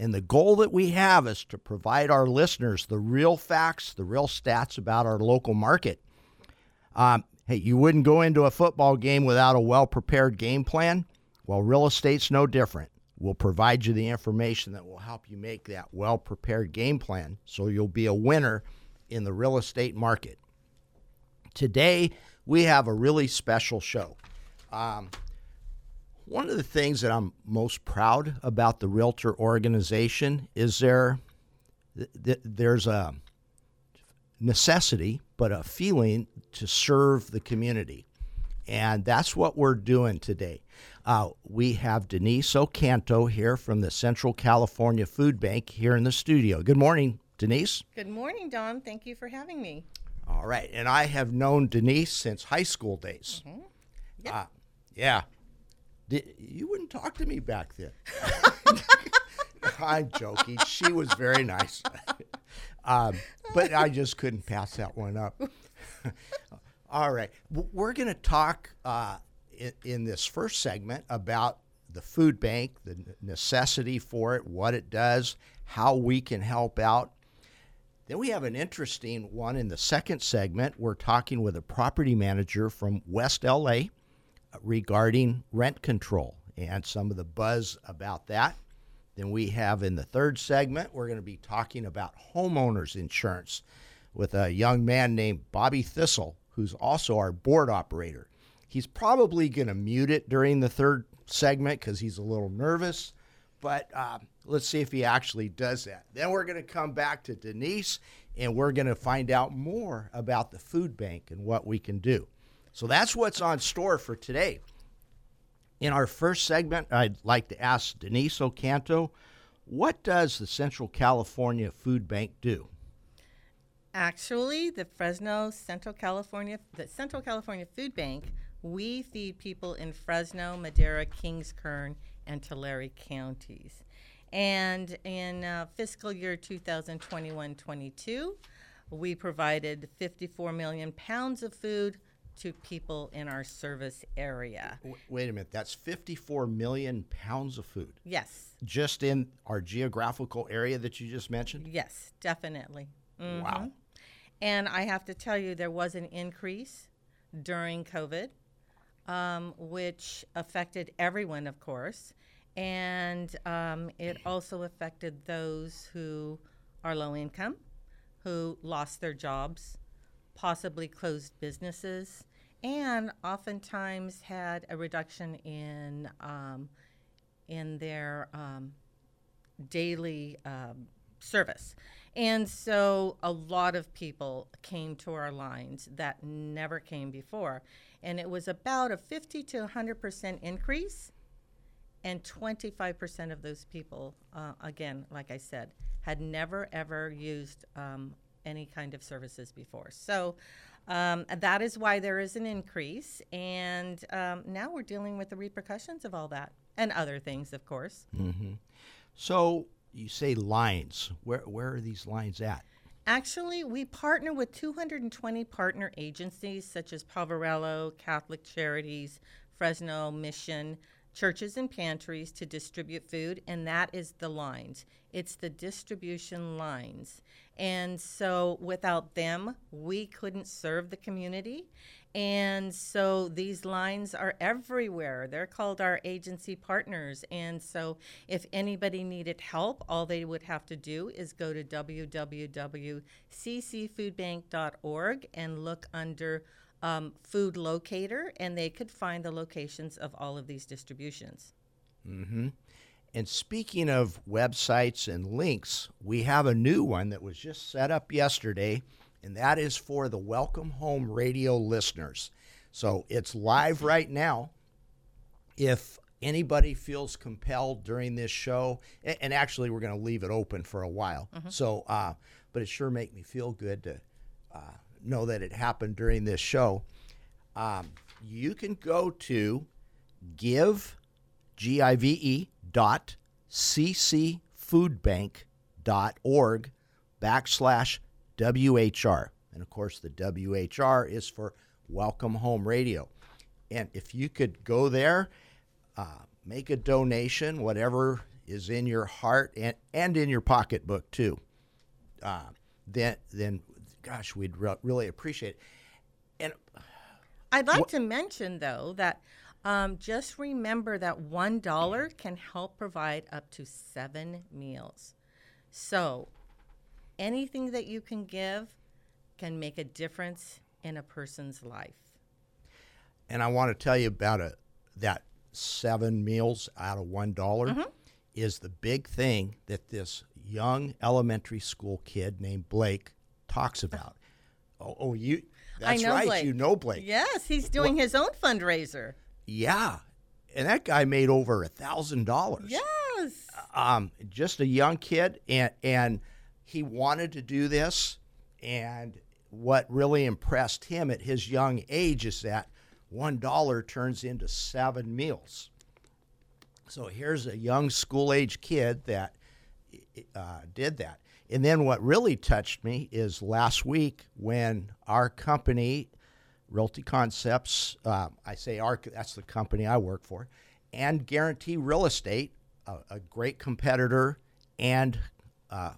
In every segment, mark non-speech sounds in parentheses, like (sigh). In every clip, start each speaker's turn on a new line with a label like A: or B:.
A: and the goal that we have is to provide our listeners the real facts, the real stats about our local market. Um, hey, you wouldn't go into a football game without a well prepared game plan? Well, real estate's no different. We'll provide you the information that will help you make that well prepared game plan so you'll be a winner in the real estate market. Today, we have a really special show. Um, one of the things that I'm most proud about the Realtor organization is there th- there's a necessity, but a feeling to serve the community. And that's what we're doing today. Uh, we have Denise Ocanto here from the Central California Food Bank here in the studio. Good morning, Denise.
B: Good morning, Don. Thank you for having me.
A: All right. And I have known Denise since high school days.
B: Mm-hmm. Yep.
A: Uh, yeah. Did, you wouldn't talk to me back then. (laughs) I'm joking. She was very nice. um, but I just couldn't pass that one up. (laughs) All right. We're going to talk uh, in, in this first segment about the food bank, the necessity for it, what it does, how we can help out. Then we have an interesting one in the second segment. We're talking with a property manager from West LA regarding rent control and some of the buzz about that. Then we have in the third segment, we're going to be talking about homeowners insurance with a young man named Bobby Thistle, who's also our board operator. He's probably going to mute it during the third segment because he's a little nervous, but uh, let's see if he actually does that. Then we're going to come back to Denise and we're going to find out more about the food bank and what we can do. So that's what's on store for today. In our first segment, I'd like to ask Denise Ocanto, what does the Central California Food Bank do?
B: Actually, the Fresno Central California, the Central California Food Bank, we feed people in Fresno, Madera, Kings Kern, and Tulare counties. And in uh, fiscal year 2021-22, we provided 54 million pounds of food to people in our service area.
A: Wait a minute, that's 54 million pounds of food.
B: Yes.
A: Just in our geographical area that you just mentioned?
B: Yes, definitely. Mm-hmm.
A: Wow.
B: And I have to tell you, there was an increase during COVID, um, which affected everyone, of course. And um, it also affected those who are low income, who lost their jobs, possibly closed businesses, and oftentimes had a reduction in um, in their um, daily um, service. And so a lot of people came to our lines that never came before. And it was about a 50 to 100% increase. And 25% of those people, uh, again, like I said, had never ever used um, any kind of services before. So um, that is why there is an increase. And um, now we're dealing with the repercussions of all that and other things, of course.
A: Mm-hmm. So you say lines. Where, where are these lines at?
B: Actually, we partner with 220 partner agencies such as Poverello, Catholic Charities, Fresno Mission, churches and pantries to distribute food, and that is the lines. It's the distribution lines. And so without them, we couldn't serve the community. And so these lines are everywhere. They're called our agency partners. And so if anybody needed help, all they would have to do is go to www.ccfoodbank.org and look under um, food locator, and they could find the locations of all of these distributions.
A: Mm-hmm. And speaking of websites and links, we have a new one that was just set up yesterday, and that is for the Welcome Home Radio listeners. So it's live right now. If anybody feels compelled during this show, and actually we're going to leave it open for a while. Mm-hmm. So, uh, but it sure make me feel good to uh, know that it happened during this show, um, you can go to give, G I V E, dot ccfoodbank.org backslash WHR. And of course, the WHR is for Welcome Home Radio. And if you could go there, uh, make a donation, whatever is in your heart and, and in your pocketbook too, uh, then, then, gosh, we'd re- really appreciate it. And
B: I'd like to mention, though, that um, just remember that one dollar can help provide up to seven meals. So, anything that you can give can make a difference in a person's life.
A: and I want to tell you about a, that seven meals out of one is the big thing that this young elementary school kid named Blake talks about. Oh, oh you. That's right.
B: Blake.
A: You know Blake.
B: Yes, he's doing his own fundraiser.
A: Yeah. And that guy made over a thousand dollars.
B: Yes.
A: Um, just a young kid, and and he wanted to do this. And what really impressed him at his young age is that one dollar turns into seven meals. So here's a young school age kid that uh, did that. And then what really touched me is last week when our company, Realty Concepts, uh, I say our, that's the company I work for, and Guarantee Real Estate, a, a great competitor and uh,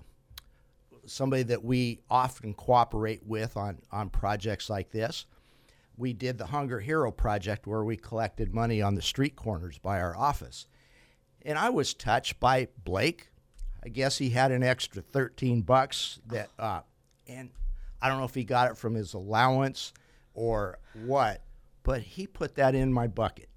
A: somebody that we often cooperate with on, on projects like this. We did the Hunger Hero project where we collected money on the street corners by our office. And I was touched by Blake. I guess he had an extra 13 bucks that, uh, and I don't know if he got it from his allowance or what, but he put that in my bucket.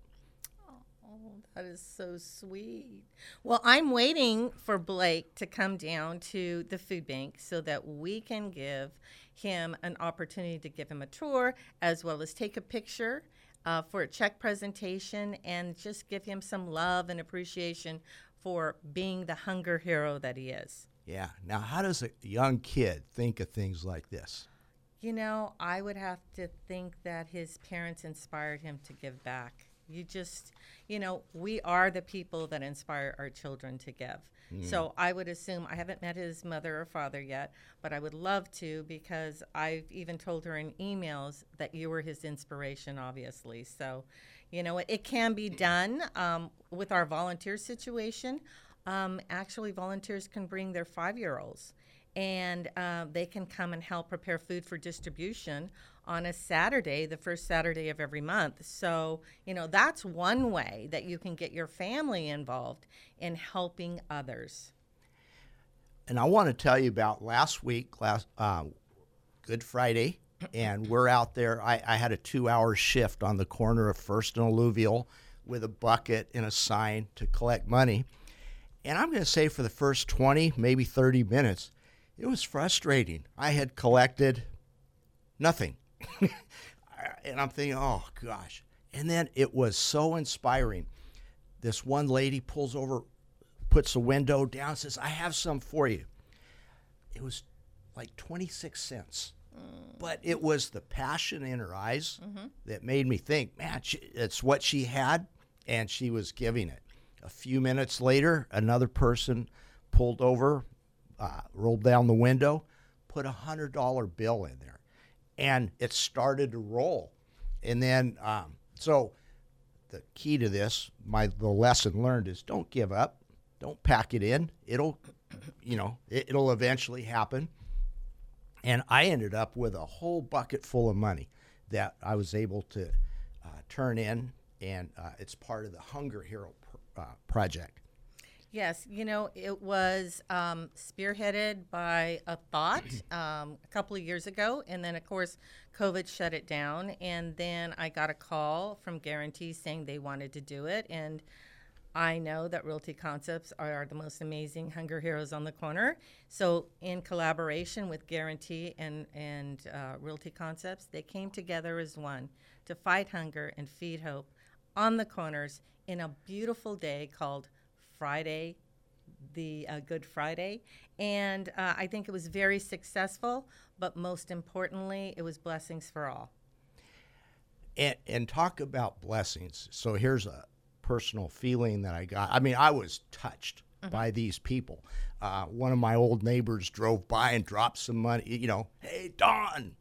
B: Oh, that is so sweet. Well, I'm waiting for Blake to come down to the food bank so that we can give him an opportunity to give him a tour as well as take a picture uh, for a check presentation and just give him some love and appreciation for being the hunger hero that he is.
A: Yeah. Now, how does a young kid think of things like this?
B: You know, I would have to think that his parents inspired him to give back. You just, you know, we are the people that inspire our children to give. Mm. So I would assume, I haven't met his mother or father yet, but I would love to because I've even told her in emails that you were his inspiration, obviously. So, you know, it, can be done um, with our volunteer situation. Um, actually, volunteers can bring their five year olds and uh, they can come and help prepare food for distribution on a Saturday, the first Saturday of every month. So, you know, that's one way that you can get your family involved in helping others.
A: And I want to tell you about last week, last uh, Good Friday, and we're out there. I, I had a two-hour shift on the corner of First and Alluvial with a bucket and a sign to collect money. And I'm going to say for the first 20, maybe 30 minutes, it was frustrating. I had collected nothing. (laughs) and I'm thinking, oh gosh. And then it was so inspiring. This one lady pulls over, puts the window down, says, I have some for you. It was like 26 cents. But it was the passion in her eyes that made me think, man, she, it's what she had, and she was giving it. A few minutes later, another person pulled over, uh, rolled down the window, put a hundred dollar bill in there, and it started to roll. And then, um, so the key to this, my the lesson learned is don't give up, don't pack it in. It'll, you know, it, it'll eventually happen. And I ended up with a whole bucket full of money that I was able to uh, turn in, and uh, it's part of the Hunger Hero pr- uh, project.
B: Yes, you know, it was um, spearheaded by a thought (clears throat) um, a couple of years ago. And then, of course, COVID shut it down. And then I got a call from Guarantee saying they wanted to do it. And I know that Realty Concepts are the most amazing hunger heroes on the corner. So, in collaboration with Guarantee and, and uh, Realty Concepts, they came together as one to fight hunger and feed hope on the corners in a beautiful day called Friday the uh, Good Friday, and uh, I think it was very successful. But most importantly, it was blessings for all.
A: And, and talk about blessings. So here's a personal feeling that I got. I mean, I was touched by these people. Uh, one of my old neighbors drove by and dropped some money. You know, hey Don,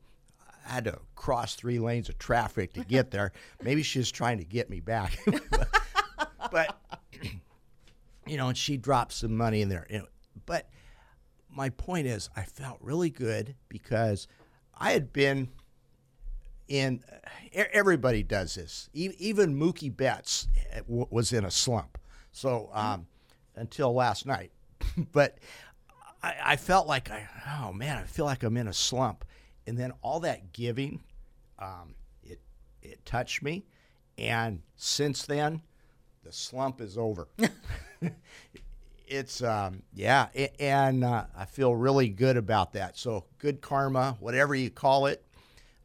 A: I had to cross three lanes of traffic to get there. Maybe she's trying to get me back, (laughs) but, but (clears throat) you know, and she dropped some money in there. But my point is, I felt really good because I had been in. e- Everybody does this. Even Mookie Betts eh, was in a slump. So um, until last night, (laughs) but I, I felt like I, oh man, I feel like I'm in a slump. And then all that giving, um, it it touched me, and since then, the slump is over. (laughs) (laughs) it's um, yeah, a- and uh, I feel really good about that. So good karma, whatever you call it,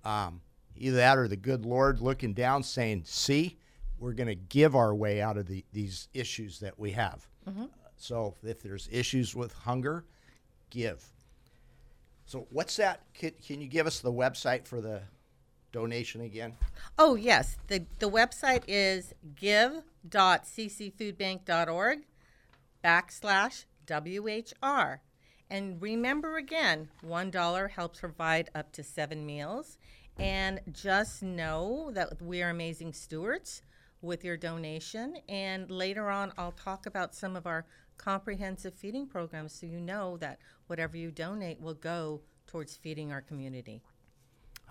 A: um, either that or the good Lord looking down, saying, "See, we're going to give our way out of the, these issues that we have." Mm-hmm. So if there's issues with hunger, give. So what's that? Can, can you give us the website for the donation again?
B: Oh, yes. The, the website is give.ccfoodbank.org backslash WHR. And remember again, $1 helps provide up to seven meals. And just know that we are amazing stewards with your donation. And later on, I'll talk about some of our comprehensive feeding programs so you know that whatever you donate will go towards feeding our community.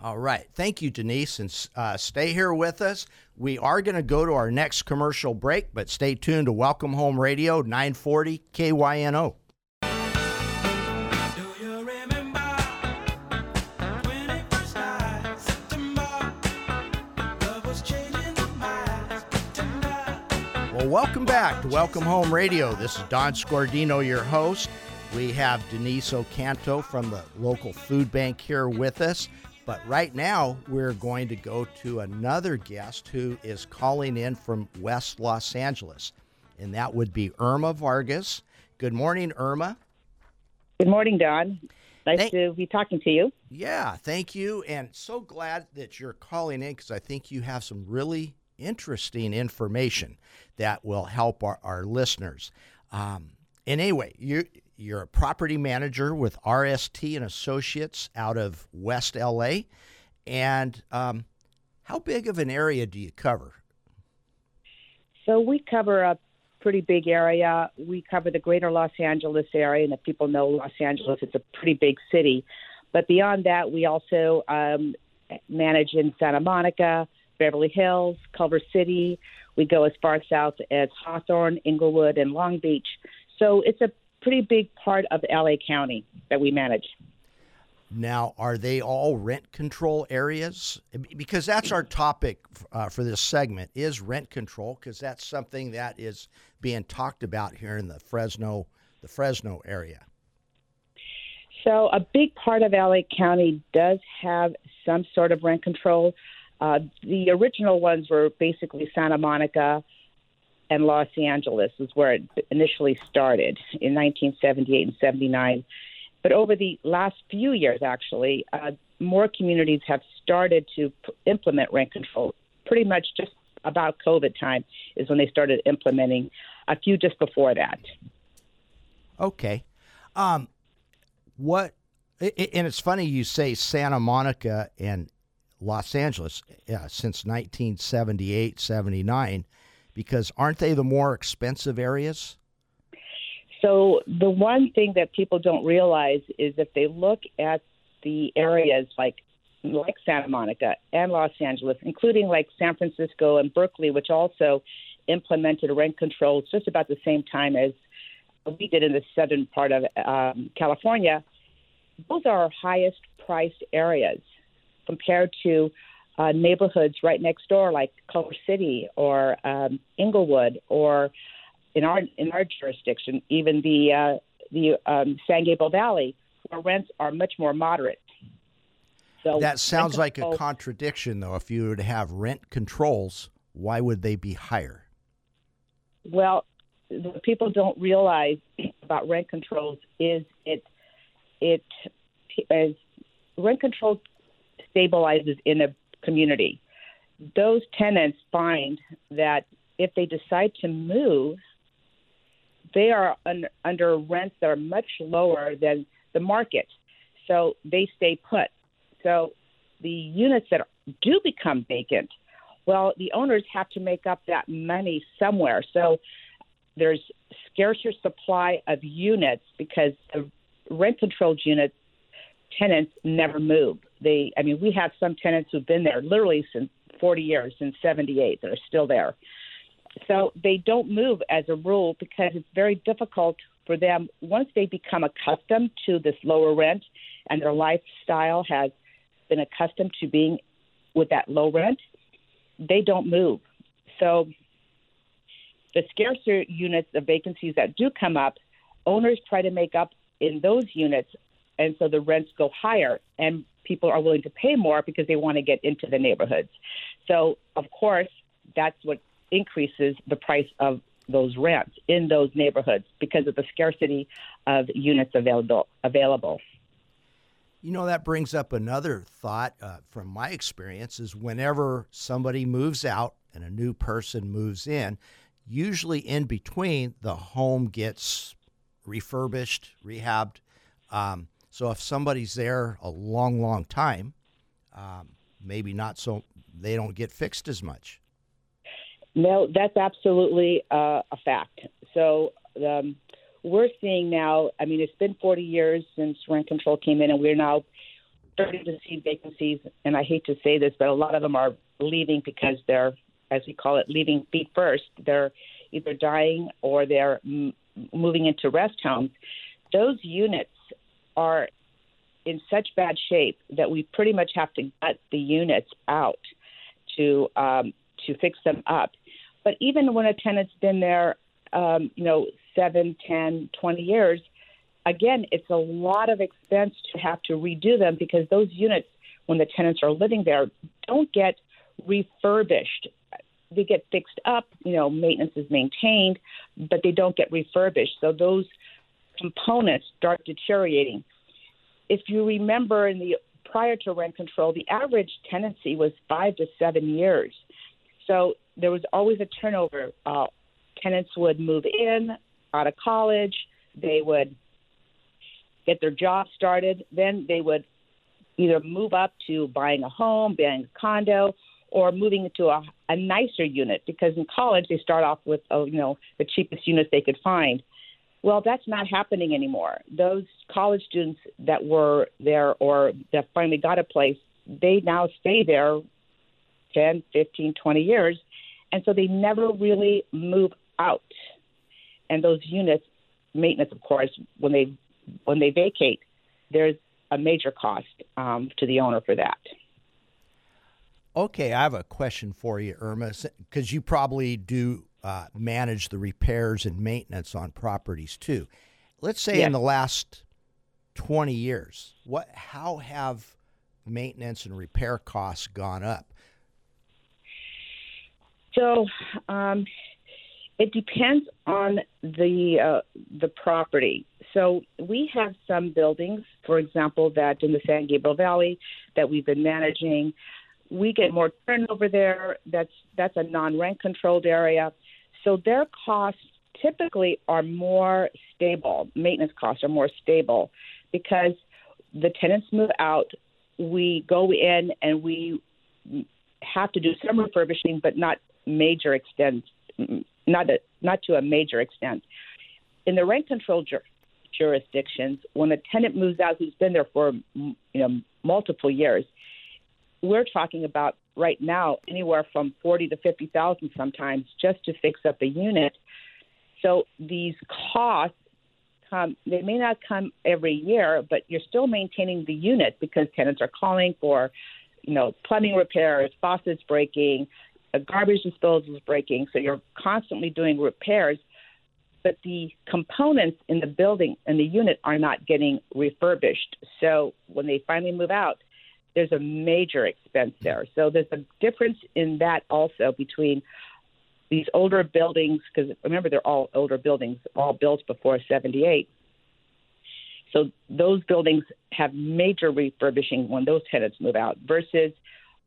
A: All right. Thank you, Denise. And uh, stay here with us. We are going to go to our next commercial break, but stay tuned to Welcome Home Radio 940 KYNO. Welcome back to Welcome Home Radio. This is Don Scordino, your host. We have Denise Ocanto from the local food bank here with us. But right now, we're going to go to another guest who is calling in from West Los Angeles, and that would be Irma Vargas. Good morning, Irma.
C: Good morning, Don. Nice
A: Thank-
C: to be talking to you.
A: Yeah, thank you. And so glad that you're calling in because I think you have some really interesting information that will help our, our listeners. Um, and anyway, you, you're a property manager with RST and Associates out of West LA. And um, how big of an area do you cover?
C: So we cover a pretty big area. We cover the greater Los Angeles area, and if people know Los Angeles, it's a pretty big city. But beyond that, we also um, manage in Santa Monica, Beverly Hills, Culver City. We go as far south as Hawthorne, Inglewood, and Long Beach. So it's a pretty big part of LA County that we manage.
A: Now, are they all rent control areas? Because that's our topic uh, for this segment is rent control, because that's something that is being talked about here in the Fresno, the Fresno area.
C: So, a big part of LA County does have some sort of rent control. Uh, the original ones were basically Santa Monica and Los Angeles, is where it initially started in 1978 and 79. But over the last few years, actually, uh, more communities have started to p- implement rent control. Pretty much just about COVID time is when they started implementing. A few just before that.
A: Okay. Um, what? And it's funny you say Santa Monica and Los Angeles since 1978, 79, because aren't they the more expensive areas?
C: So the one thing that people don't realize is if they look at the areas like like Santa Monica and Los Angeles, including like San Francisco and Berkeley, which also implemented rent controls just about the same time as we did in the southern part of um, California, those are our highest priced areas compared to uh, neighborhoods right next door, like Culver City or um, Inglewood, or in our in our jurisdiction, even the uh, the um, San Gabriel Valley, where rents are much more moderate. So
A: That sounds like a contradiction, though. If you were to have rent controls, why would they be higher?
C: Well, what people don't realize (clears throat) about rent controls is it it as rent control stabilizes in a community. Those tenants find that if they decide to move, they are un, under rents that are much lower than the market. So they stay put. So the units that do become vacant, well, the owners have to make up that money somewhere. So there's scarcer supply of units because the rent controlled units tenants never move. They, I mean, we have some tenants who've been there literally since 40 years, since 78, that are still there. So they don't move as a rule because it's very difficult for them once they become accustomed to this lower rent and their lifestyle has been accustomed to being with that low rent, they don't move. So the scarcer units, the vacancies that do come up, owners try to make up in those units, and so the rents go higher, and people are willing to pay more because they want to get into the neighborhoods. So, of course, that's what increases the price of those rents in those neighborhoods because of the scarcity of units available. Available.
A: You know, that brings up another thought uh, from my experience is whenever somebody moves out and a new person moves in, usually in between, the home gets refurbished, rehabbed. Um, so if somebody's there a long, long time, um, maybe not so, they don't get fixed as much.
C: No, that's absolutely uh, a fact. So um, we're seeing now, I mean, it's been 40 years since rent control came in, and we're now starting to see vacancies. And I hate to say this, but a lot of them are leaving because they're, as we call it, leaving feet first. They're either dying or they're m- moving into rest homes. Those units are in such bad shape that we pretty much have to gut the units out to um, to fix them up. But even when a tenant's been there, um, you know, seven, ten, twenty years, again, it's a lot of expense to have to redo them because those units, when the tenants are living there, don't get refurbished. They get fixed up, you know, maintenance is maintained, but they don't get refurbished. So those components start deteriorating. If you remember in the prior to rent control, the average tenancy was five to seven years. So there was always a turnover. Uh, tenants would move in out of college, they would get their job started, then they would either move up to buying a home, buying a condo, or moving into a, a nicer unit because in college they start off with uh, you know the cheapest units they could find. Well, that's not happening anymore. Those college students that were there or that finally got a place, they now stay there 10, 15, 20 years. And so they never really move out. And those units, maintenance, of course, when they when they vacate, there's a major cost um, to the owner for that.
A: Okay, I have a question for you, Irma, because you probably do uh, manage the repairs and maintenance on properties too. Let's say
C: Yes.
A: in the last 20 years, what how have maintenance and repair costs gone up?
C: So um, it depends on the uh, the property. So we have some buildings, for example, that in the San Gabriel Valley that we've been managing. We get more turnover there. That's that's a non-rent controlled area, so their costs typically are more stable. Maintenance costs are more stable because the tenants move out. We go in and we have to do some refurbishing, but not major extent, not a, not to a major extent. In the rent control jur- jurisdictions, when a tenant moves out who's been there for you know multiple years, we're talking about right now anywhere from forty to fifty thousand sometimes just to fix up a unit. So these costs come. They may not come every year, but you're still maintaining the unit because tenants are calling for, you know, plumbing repairs, faucets breaking, uh, garbage disposals breaking. So you're constantly doing repairs, but the components in the building and the unit are not getting refurbished. So when they finally move out, there's a major expense there. So there's a difference in that also between these older buildings, because remember they're all older buildings, all built before '78. So those buildings have major refurbishing when those tenants move out versus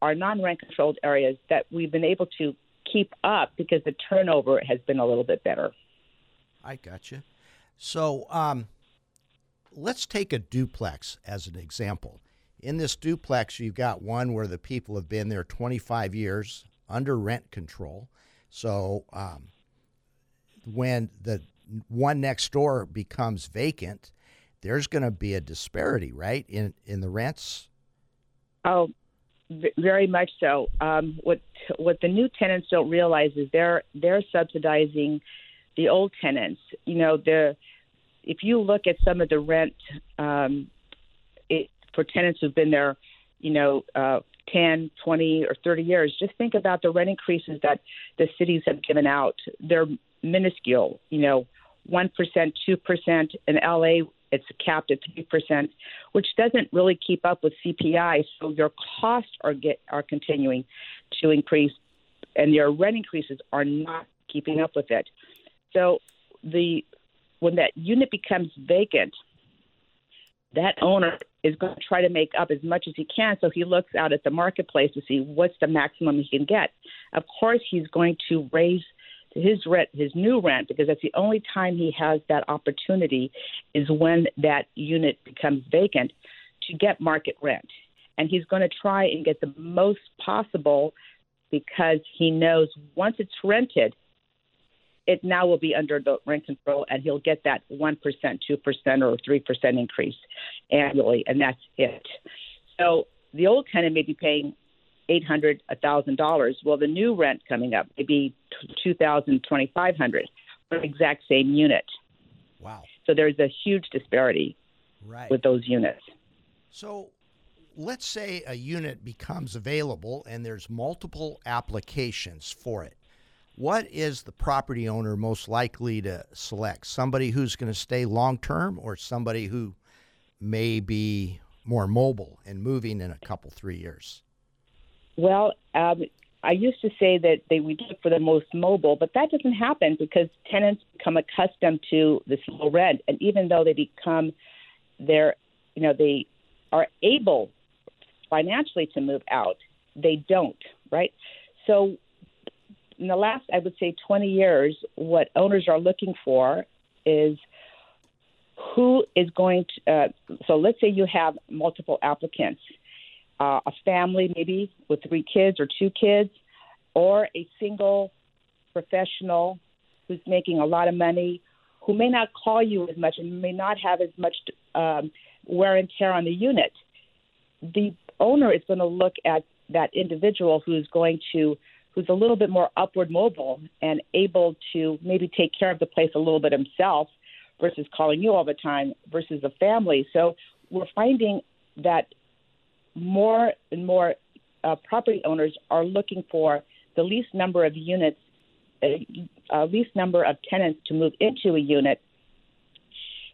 C: our non-rent controlled areas that we've been able to keep up because the turnover has been a little bit better.
A: I gotcha. So um, let's take a duplex as an example. In this duplex, you've got one where the people have been there 25 years under rent control. So um, when the one next door becomes vacant, there's going to be a disparity, right, in in the rents.
C: Oh, very much so. Um, what what the new tenants don't realize is they're they're subsidizing the old tenants. You know, the if you look at some of the rent um, for tenants who've been there, you know, uh, 10, 20, or 30 years, just think about the rent increases that the cities have given out. They're minuscule, you know, 1%, 2%. In LA, it's capped at 3%, which doesn't really keep up with CPI. So your costs are get are continuing to increase, and your rent increases are not keeping up with it. So the when that unit becomes vacant, that owner is going to try to make up as much as he can. So he looks out at the marketplace to see what's the maximum he can get. Of course, he's going to raise his rent, his new rent, because that's the only time he has that opportunity is when that unit becomes vacant to get market rent. And he's going to try and get the most possible because he knows once it's rented, it now will be under the rent control and he'll get that 1%, 2%, or 3% increase annually, and that's it. So the old tenant may be paying eight hundred, a thousand dollars. Well, the new rent coming up may be two thousand, twenty five hundred for the exact same unit.
A: Wow.
C: So there's a huge disparity
A: Right.
C: with those units.
A: So let's say a unit becomes available and there's multiple applications for it. What is the property owner most likely to select? Somebody who's going to stay long term or somebody who may be more mobile and moving in a couple, three years?
C: Well, um, I used to say that they would look for the most mobile, but that doesn't happen because tenants become accustomed to this low rent, and even though they become, they're, you know, they are able financially to move out, they don't, right? So, in the last, I would say, 20 years, what owners are looking for is who is going to. Uh, so, let's say you have multiple applicants uh, a family maybe with three kids or two kids, or a single professional who's making a lot of money, who may not call you as much and may not have as much um, wear and tear on the unit. The owner is going to look at that individual who's going to who's a little bit more upward mobile and able to maybe take care of the place a little bit himself versus calling you all the time versus a family. So we're finding that more and more uh, property owners are looking for the least number of units, uh, uh, least number of tenants to move into a unit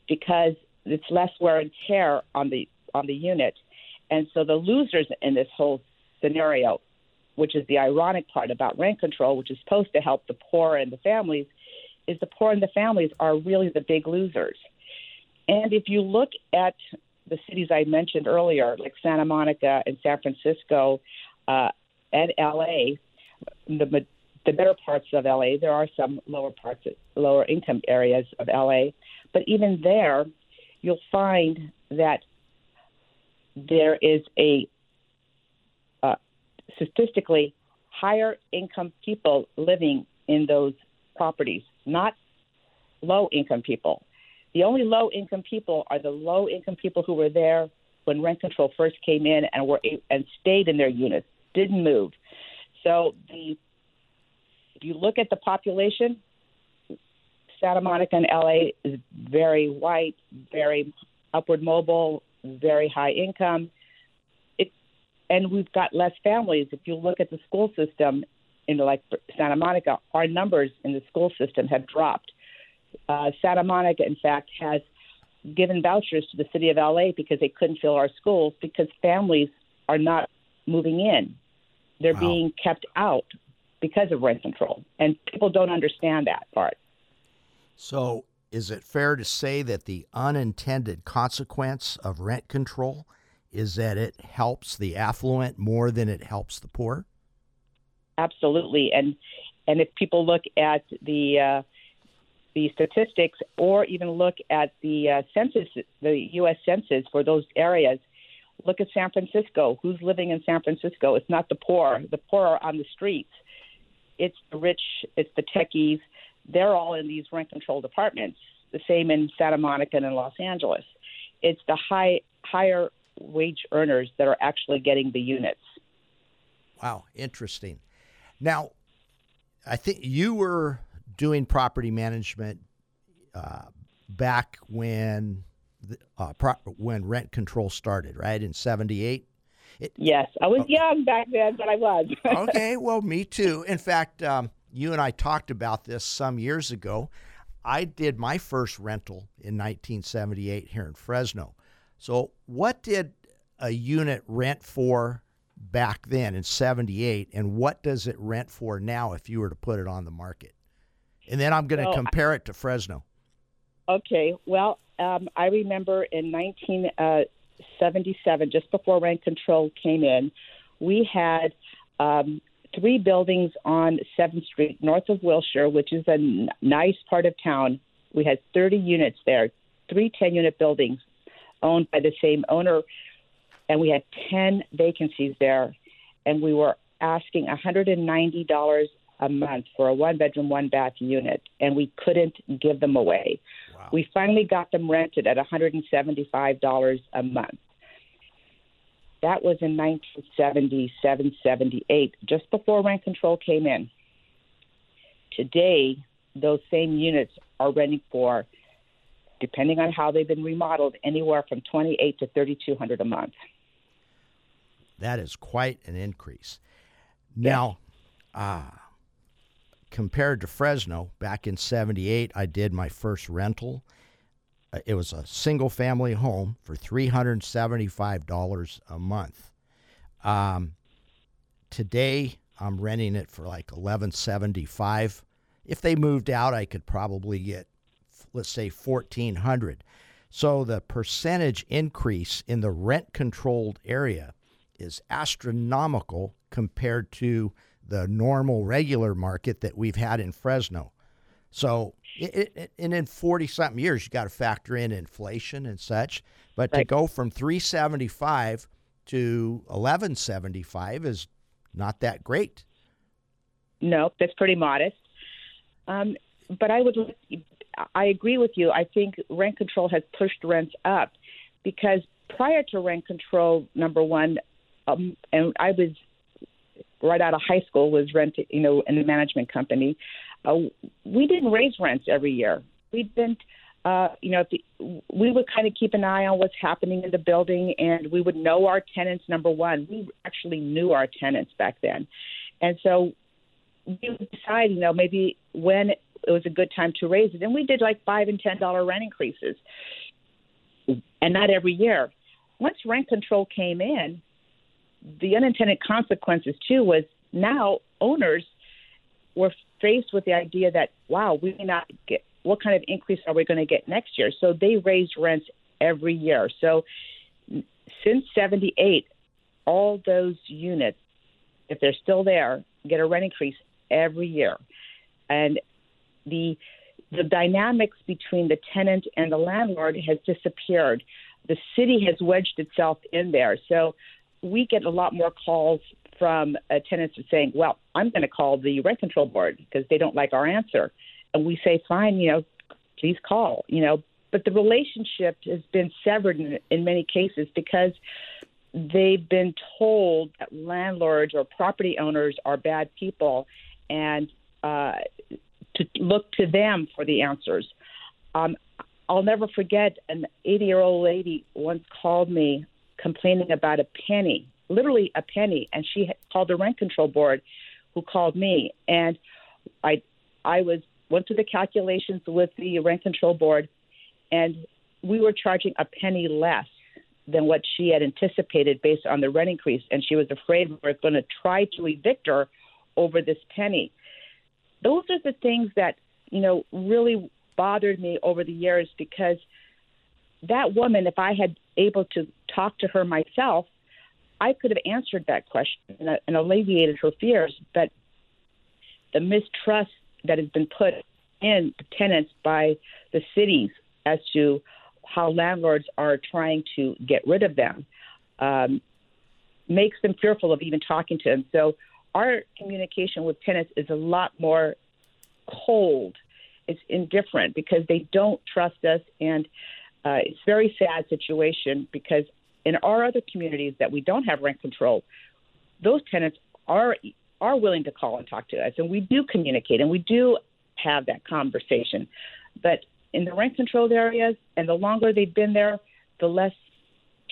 C: because it's less wear and tear on the on the unit, and so the losers in this whole scenario, which is the ironic part about rent control, which is supposed to help the poor and the families, is the poor and the families are really the big losers. And if you look at the cities I mentioned earlier, like Santa Monica and San Francisco uh, and LA, the the better parts of LA, there are some lower parts, lower income areas of LA, but even there, you'll find that there is a statistically higher income people living in those properties, not low income people. The only low income people are the low income people who were there when rent control first came in and were and stayed in their units, didn't move. So the if you look at the population, Santa Monica and LA is very white, very upward mobile, very high income. And we've got less families. If you look at the school system in like Santa Monica, our numbers in the school system have dropped. Uh, Santa Monica, in fact, has given vouchers to the city of LA because they couldn't fill our schools because families are not moving in. They're
A: Wow.
C: being kept out because of rent control, and people don't understand that part.
A: So, is it fair to say that the unintended consequence of rent control is that it helps the affluent more than it helps the poor?
C: Absolutely, and and if people look at the uh, the statistics, or even look at the uh, census, the U.S. Census for those areas, look at San Francisco. Who's living in San Francisco? It's not the poor. The poor are on the streets. It's the rich. It's the techies. They're all in these rent controlled apartments. The same in Santa Monica and in Los Angeles. It's the high higher wage earners that are actually getting the units.
A: Wow, interesting. Now, I think you were doing property management uh, back when the, uh, pro- when rent control started, right in '78.
C: Yes, I was young back then, but I was. (laughs)
A: okay, well, me too. In fact, um, you and I talked about this some years ago. I did my first rental in 1978 here in Fresno. So, what did a unit rent for back then in 78, and what does it rent for now if you were to put it on the market? And then I'm going to
C: I-
A: compare it to Fresno.
C: Okay. Well, um, I remember in 1977, just before rent control came in, we had um, three buildings on 7th Street, north of Wilshire, which is a n- nice part of town. We had 30 units there, three 10 unit buildings owned by the same owner, and we had 10 vacancies there. And we were asking $190 a month for a one bedroom, one bath unit, and we couldn't give them away. We finally got them rented at $175 a month. That was in 1977, 78, just before rent control came in. Today, those same units are renting for, depending on how they've been remodeled, anywhere from 28 to 3200 a month.
A: That is quite an increase. Now, uh, compared to Fresno, back in 78, I did my first rental. Uh, It was a single family home for $375 a month. Um, today, I'm renting it for like 1175 If they moved out, I could probably get, let's say, 1400 So the percentage increase in the rent controlled area is astronomical compared to the normal regular market that we've had in Fresno. So, it, it, and in 40 something years, you got to factor in inflation and such. But to go from 375 to 1175 is not that great.
C: No, that's pretty modest. Um, but I would, I agree with you. I think rent control has pushed rents up because prior to rent control, number one, um, and I was right out of high school was rented, you know, in a management company. Uh, we didn't raise rents every year. We didn't. Uh, you know, the, we would kind of keep an eye on what's happening in the building, and we would know our tenants. Number one, we actually knew our tenants back then, and so we would decide, you know, maybe when it was a good time to raise it. And we did like five and ten dollar rent increases, and not every year. Once rent control came in, the unintended consequences too was now owners were faced with the idea that wow, we may not get what kind of increase are we going to get next year? So they raised rents every year. So since '78, all those units, if they're still there, get a rent increase every year, and the the dynamics between the tenant and the landlord has disappeared. The city has wedged itself in there. So we get a lot more calls from uh, tenants saying, "Well, I'm going to call the rent control board because they don't like our answer," and we say, "Fine, you know, please call." You know, but the relationship has been severed in, in many cases because they've been told that landlords or property owners are bad people, and uh, to look to them for the answers. Um, I'll never forget an 80 year old lady once called me complaining about a penny, literally a penny, and she called the rent control board, who called me, and I I was went through the calculations with the rent control board, and we were charging a penny less than what she had anticipated based on the rent increase, and she was afraid we were going to try to evict her over this penny. Those are the things that, you know, really bothered me over the years because that woman, if I had able to talk to her myself, I could have answered that question and, and alleviated her fears. But the mistrust that has been put in the tenants by the cities as to how landlords are trying to get rid of them um, makes them fearful of even talking to them. So our communication with tenants is a lot more cold. It's indifferent because they don't trust us, and uh, it's a very sad situation because in our other communities that we don't have rent control, those tenants are are willing to call and talk to us, and we do communicate and we do have that conversation. But in the rent controlled areas, and the longer they've been there, the less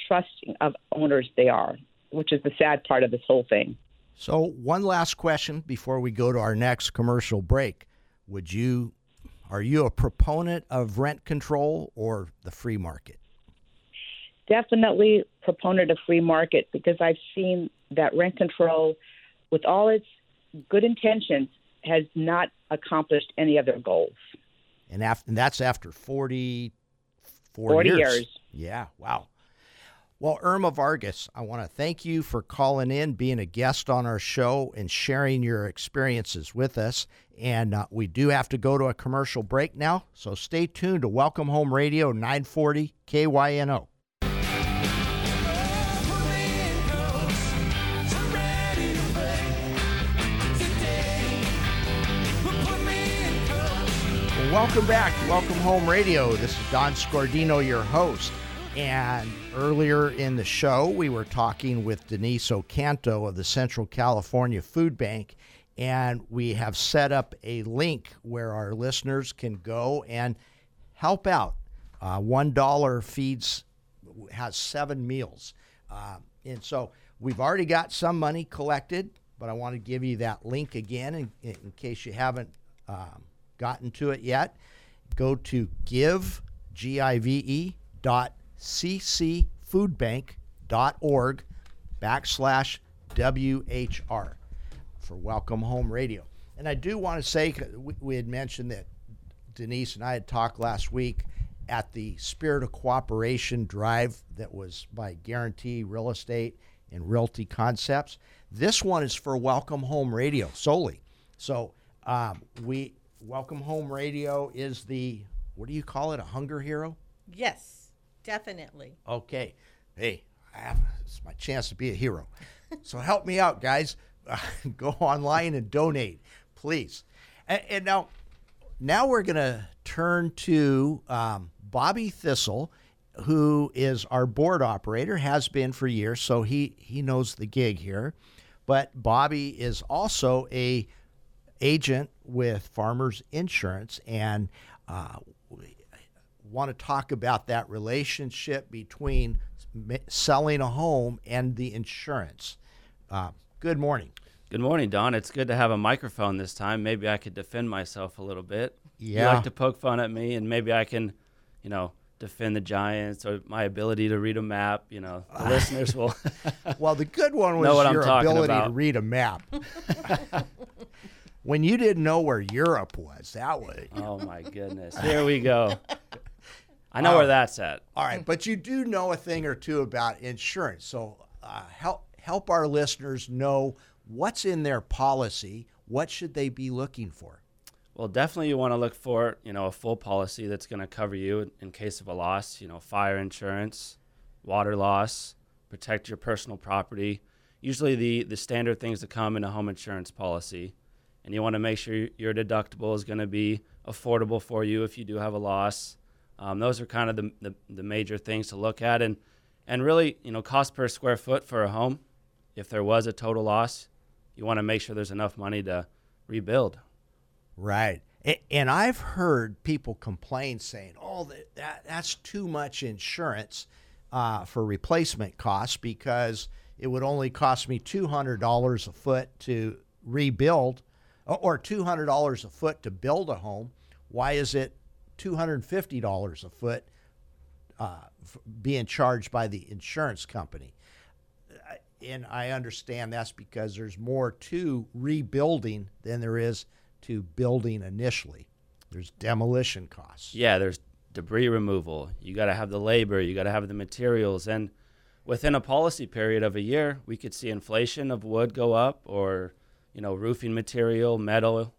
C: trusting of owners they are, which is the sad part of this whole thing.
A: So, one last question before we go to our next commercial break. Would you are you a proponent of rent control or the free market?
C: Definitely proponent of free market because I've seen that rent control, with all its good intentions, has not accomplished any of their goals.
A: And, after, and that's after 40, 40,
C: 40
A: years.
C: years.
A: Yeah, wow. Well, Irma Vargas, I want to thank you for calling in, being a guest on our show, and sharing your experiences with us. And uh, we do have to go to a commercial break now, so stay tuned to Welcome Home Radio 940 KYNO. Welcome back to Welcome Home Radio. This is Don Scordino, your host. And earlier in the show, we were talking with Denise Ocanto of the Central California Food Bank, and we have set up a link where our listeners can go and help out. Uh, One dollar feeds has seven meals, uh, and so we've already got some money collected. But I want to give you that link again in, in case you haven't um, gotten to it yet. Go to give g i v e dot ccfoodbank.org backslash WHR for Welcome Home Radio. And I do want to say, we, had mentioned that Denise and I had talked last week at the Spirit of Cooperation drive that was by Guarantee Real Estate and Realty Concepts. This one is for Welcome Home Radio solely. So um, we Welcome Home Radio is the what do you call it? A hunger hero?
B: Yes, definitely.
A: Okay. Hey, I have, it's my chance to be a hero. (laughs) so help me out, guys. (laughs) go online and donate, please. And, and now, now we're going to turn to um, Bobby Thistle, who is our board operator, has been for years, so he he knows the gig here. But Bobby is also a agent with Farmers Insurance, and uh, want to talk about that relationship between selling a home and the insurance. Uh, good morning.
D: Good morning, Don. It's good to have a microphone this time. Maybe I could defend myself a little bit. You
A: Yeah.
D: like to poke fun at me, and maybe I can, you know, defend the Giants or my ability to read a map. You know, the (laughs) listeners will. (laughs)
A: Well, the good one (laughs) was your ability to read a map. when you didn't know where Europe was, that was
D: oh my goodness! Here we go. I know
A: Oh.
D: where that's at.
A: all right. But you do know a thing or two about insurance, so uh, help help our listeners know what's in their policy. What should they be looking for?
D: Well, definitely you want to look for, you know, a full policy that's going to cover you in- in case of a loss, you know, fire insurance, water loss, protect your personal property. Usually the the standard things that come in a home insurance policy. And you want to make sure your deductible is going to be affordable for you if you do have a loss. Um, those are kind of the, the, the major things to look at. And, and really, you know, cost per square foot for a home, if there was a total loss, you want to make sure there's enough money to rebuild.
A: Right. And I've heard people complain saying, "Oh, that, that that's too much insurance uh, for replacement costs because it would only cost me two hundred dollars a foot to rebuild, or- or two hundred dollars a foot to build a home. Why is it two hundred fifty dollars a foot uh, being charged by the insurance company?" and I understand that's because there's more to rebuilding than there is to building initially. There's demolition costs.
D: Yeah, there's debris removal. You got to have the labor, you got to have the materials. And within a policy period of a year, we could see inflation of wood go up or, you know, roofing material, metal,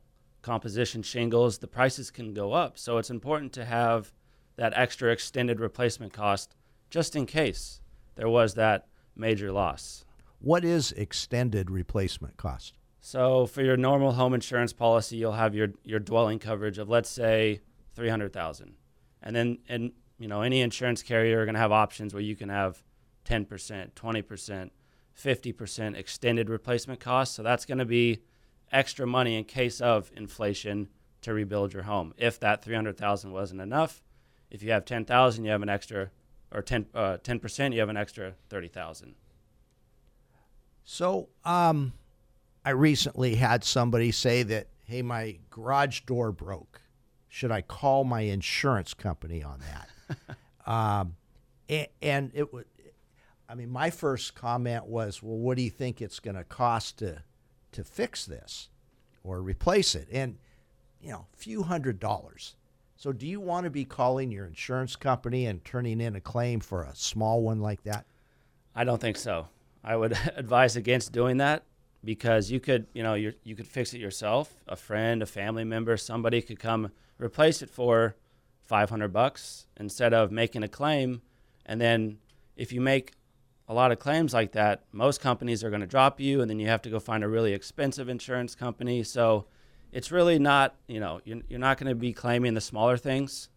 D: composition shingles. The prices can go up. So it's important to have that extra extended replacement cost just in case there was that major loss.
A: What is extended replacement cost?
D: So for your normal home insurance policy, you'll have your your dwelling coverage of let's say 300,000. And then and you know, any insurance carrier are going to have options where you can have 10%, 20%, 50% extended replacement costs. So that's going to be extra money in case of inflation to rebuild your home. If that 300,000 wasn't enough, if you have 10,000, you have an extra or 10 uh, 10%, you have an extra 30,000.
A: So, um, I recently had somebody say that, hey, my garage door broke. Should I call my insurance company on that? (laughs) um, and, and it would, I mean, my first comment was, well, what do you think it's going to cost to to fix this or replace it? And you know, few hundred dollars. So, do you want to be calling your insurance company and turning in a claim for a small one like that?
D: I don't think so. I would (laughs) advise against doing that because you could, you know, you you could fix it yourself. A friend, a family member, somebody could come replace it for 500 bucks instead of making a claim. And then if you make a lot of claims like that, most companies are going to drop you, and then you have to go find a really expensive insurance company. So it's really not, you know, you're, you're not going to be claiming the smaller things.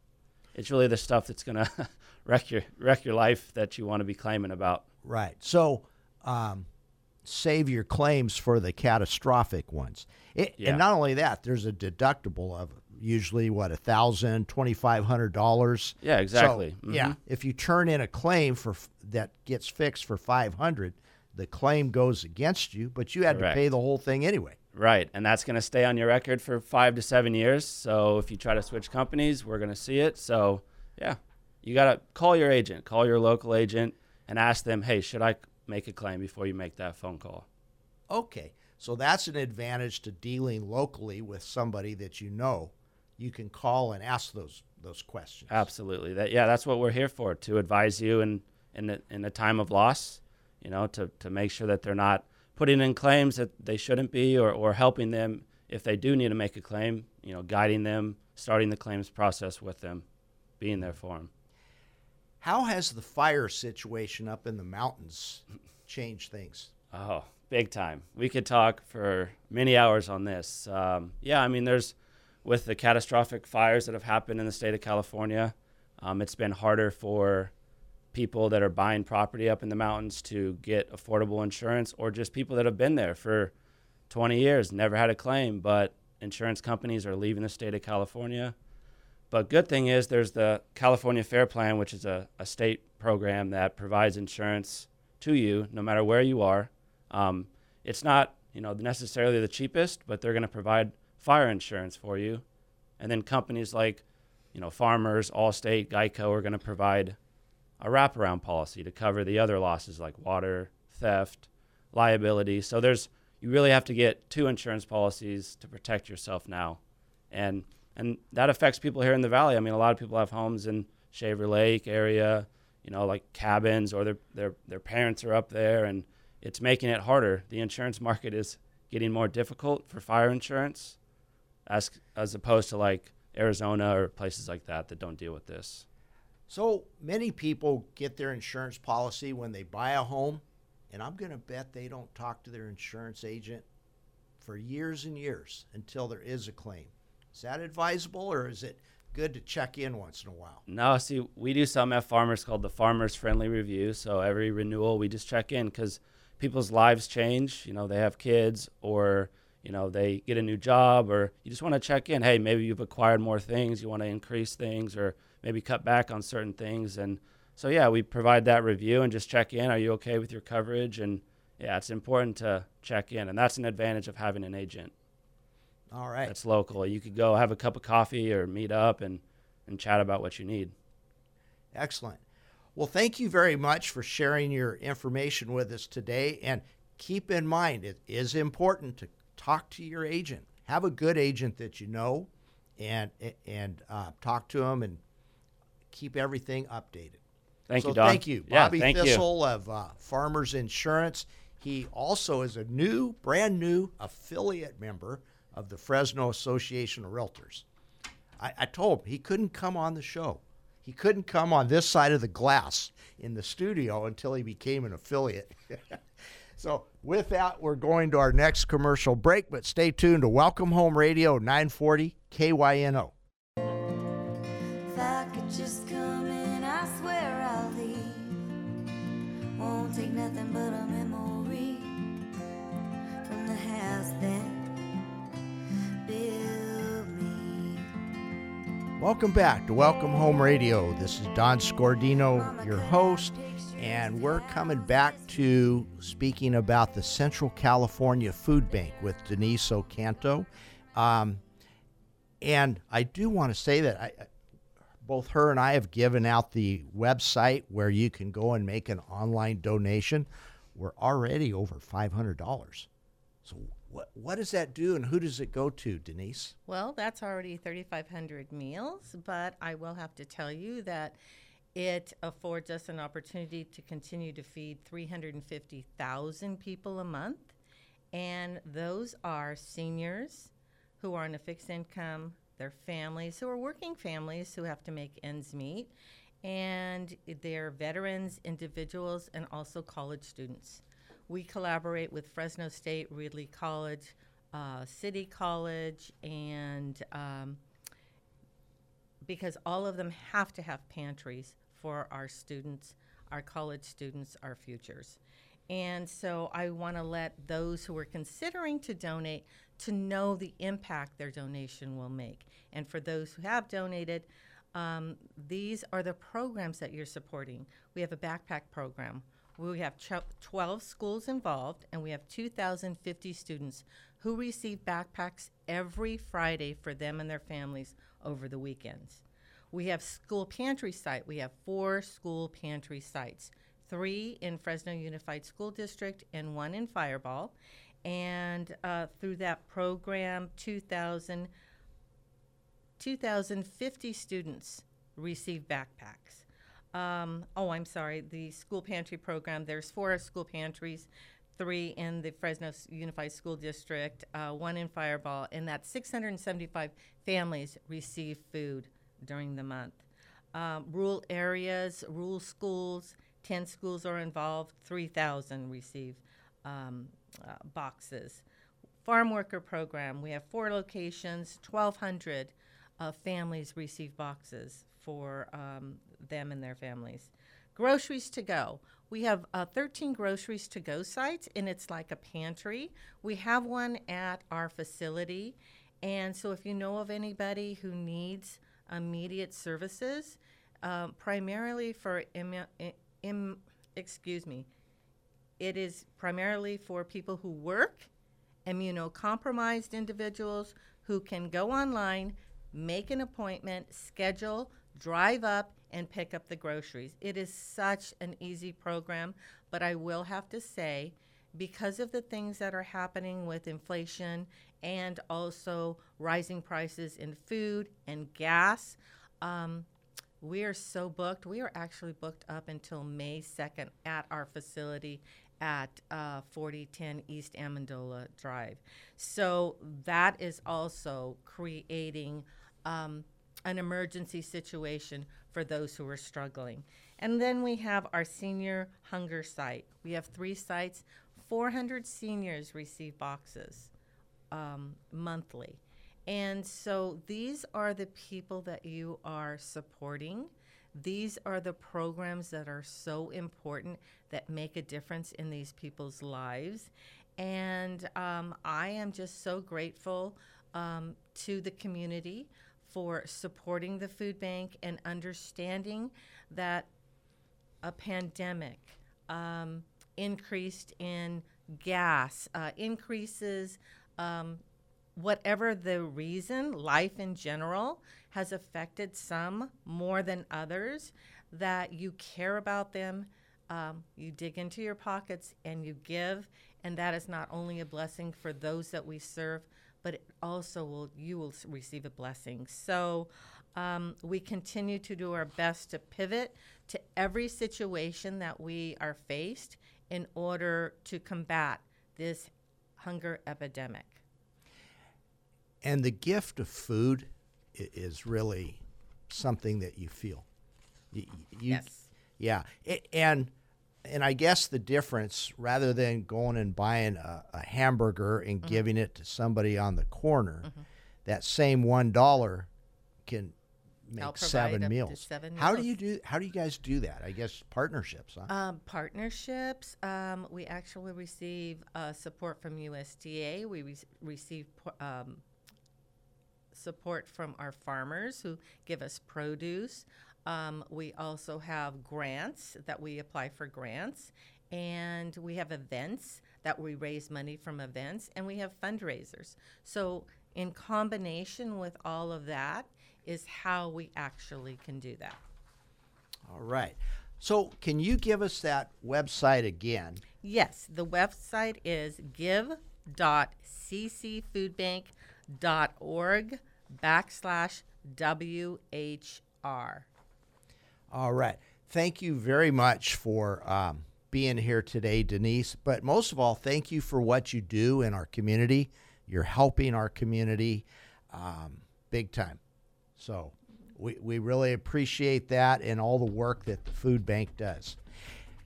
D: It's really the stuff that's going (laughs) to wreck your wreck your life that you want to be claiming about.
A: Right. So, um, save your claims for the catastrophic ones. It,
D: Yeah.
A: And not only that, there's a deductible of usually what a thousand, twenty five hundred dollars.
D: Yeah, exactly.
A: So, Yeah.
D: Mhm.
A: If you turn in a claim for that gets fixed for five hundred, the claim goes against you, but you had
D: Correct.
A: to pay the whole thing anyway.
D: Right, and that's going to stay on your record for five to seven years. So if you try to switch companies, we're going to see it. So yeah, you got to call your agent, call your local agent, and ask them, hey, should I make a claim before you make that phone call?
A: Okay. So that's an advantage to dealing locally with somebody that you know. You can call and ask those those questions.
D: Absolutely. That yeah, that's what we're here for to advise you in in a, in a time of loss. You know, to to make sure that they're not putting in claims that they shouldn't be, or or helping them if they do need to make a claim. You know, guiding them, starting the claims process with them, being there for them.
A: How has the fire situation up in the mountains (laughs) changed things?
D: Oh, big time. We could talk for many hours on this. Um, yeah, I mean, there's with the catastrophic fires that have happened in the state of California, um, it's been harder for people that are buying property up in the mountains to get affordable insurance or just people that have been there for 20 years, never had a claim, but insurance companies are leaving the state of California. But good thing is there's the California Fair Plan, which is a, a state program that provides insurance to you no matter where you are. Um, it's not you know necessarily the cheapest, but they're going to provide fire insurance for you. And then companies like you know Farmers, Allstate, Geico are going to provide a wraparound policy to cover the other losses like water, theft, liability. So there's you really have to get two insurance policies to protect yourself now, and and that affects people here in the valley. I mean, a lot of people have homes in Shaver Lake area, you know, like cabins, or their their their parents are up there, and it's making it harder. The insurance market is getting more difficult for fire insurance, as as opposed to like Arizona or places like that that don't deal with this.
A: So many people get their insurance policy when they buy a home, and I'm going to bet they don't talk to their insurance agent for years and years until there is a claim. Is that advisable, or is it good to check in once in a while?
D: No, see, we do some at Farmers called the Farmers Friendly Review. So every renewal, we just check in because people's lives change. You know, they have kids or, you know, they get a new job or you just want to check in. Hey, maybe you've acquired more things, you want to increase things or maybe cut back on certain things. And so, yeah, we provide that review and just check in. Are you okay with your coverage? And yeah, it's important to check in. And that's an advantage of having an agent
A: All right.
D: that's local. You could go have a cup of coffee or meet up and, and chat about what you need.
A: Excellent. Well, thank you very much for sharing your information with us today. And keep in mind, it is important to talk to your agent. Have a good agent that you know, and and uh, talk to them and keep everything updated.
D: Thank
A: so
D: you, Don.
A: Thank you,
D: Yeah,
A: Bobby
D: thank you.
A: Thistle of uh, Farmers Insurance. He also is a new, brand new affiliate member of the Fresno Association of Realtors. I, I told him he couldn't come on the show. He couldn't come on this side of the glass in the studio until he became an affiliate. (laughs) so, with that, we're going to our next commercial break, but stay tuned to Welcome Home Radio 940 KYNO.
E: If I could just come in, I swear I'll leave. Won't take nothing but a memory from the house that built me.
A: Welcome back to Welcome Home Radio. This is Don Scordino, your host, and we're coming back to speaking about the Central California Food Bank with Denise Ocanto. Um, and I do want to say that I, both her and I have given out the website where you can go and make an online donation. We're already over $500. So, what, what does that do and who does it go to, Denise?
B: Well, that's already 3,500 meals, but I will have to tell you that it affords us an opportunity to continue to feed 350,000 people a month. And those are seniors who are on a fixed income, their families who are working families who have to make ends meet, and they're veterans, individuals, and also college students. We collaborate with Fresno State, Reedley College, uh, City College, and um, because all of them have to have pantries for our students, our college students, our futures. And so I want to let those who are considering to donate to know the impact their donation will make. And for those who have donated, um, these are the programs that you're supporting. We have a backpack program. We have ch- 12 schools involved, and we have 2,050 students who receive backpacks every Friday for them and their families over the weekends. We have school pantry site. We have four school pantry sites, three in Fresno Unified School District and one in Firebaugh. And uh, through that program, 2,000 2,050 students receive backpacks. Um, oh, I'm sorry, the school pantry program, there's four school pantries, three in the Fresno Unified School District, uh, one in Firebaugh, and that 675 families receive food during the month. Um, rural areas, rural schools, 10 schools are involved, 3,000 receive um, uh, boxes. Farm worker program, we have four locations, 1,200 uh, families receive boxes for um, them and their families. Groceries to go. We have uh, 13 groceries to go sites, and it's like a pantry. We have one at our facility. And so, if you know of anybody who needs immediate services, um, primarily for, Im- im- excuse me, it is primarily for people who work, immunocompromised individuals who can go online, make an appointment, schedule, drive up, and pick up the groceries. It is such an easy program, but I will have to say, because of the things that are happening with inflation and also rising prices in food and gas, um, we are so booked. We are actually booked up until May 2nd at our facility at uh, 4010 East Amendola Drive. So that is also creating um, an emergency situation for those who are struggling. And then we have our senior hunger site. We have three sites. 400 seniors receive boxes um, monthly. And so these are the people that you are supporting. These are the programs that are so important that make a difference in these people's lives. And um, I am just so grateful um, to the community for supporting the food bank and understanding that a pandemic, um, increased in gas, uh, increases, um, whatever the reason, life in general has affected some more than others. that you care about them. Um, you dig into your pockets and you give, and that is not only a blessing for those that we serve, but it also will you will receive a blessing. So um, we continue to do our best to pivot to every situation that we are faced in order to combat this hunger epidemic.
A: And the gift of food is really something that you feel. Y- y- You,
B: Yes.
A: Yeah, A- and and I guess the difference, rather than going and buying a, a hamburger and
B: Mm-hmm.
A: giving it to somebody on the corner, that same one dollar can make
B: Help provide
A: seven meals. How do you do? How do you guys do that? I guess partnerships, huh?
B: Um, partnerships. Um, we actually receive uh, support from USDA. We re- receive um, support from our farmers who give us produce. Um, we also have grants that we apply for grants, and we have events that we raise money from events, and we have fundraisers. So, in combination with all of that, is how we actually can do that.
A: All right. So, can you give us that website again?
B: Yes, the website is give.ccfoodbank.org backslash WHR.
A: All right. Thank you very much for um, being here today, Denise. But most of all, thank you for what you do in our community. You're helping our community um, big time. So we, we really appreciate that and all the work that the food bank does.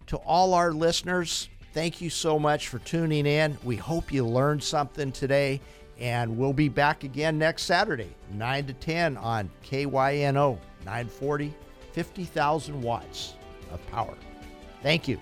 A: To all our listeners, thank you so much for tuning in. We hope you learned something today, and we'll be back again next Saturday, 9 to 10 on KYNO 940, 50,000 watts of power. Thank you.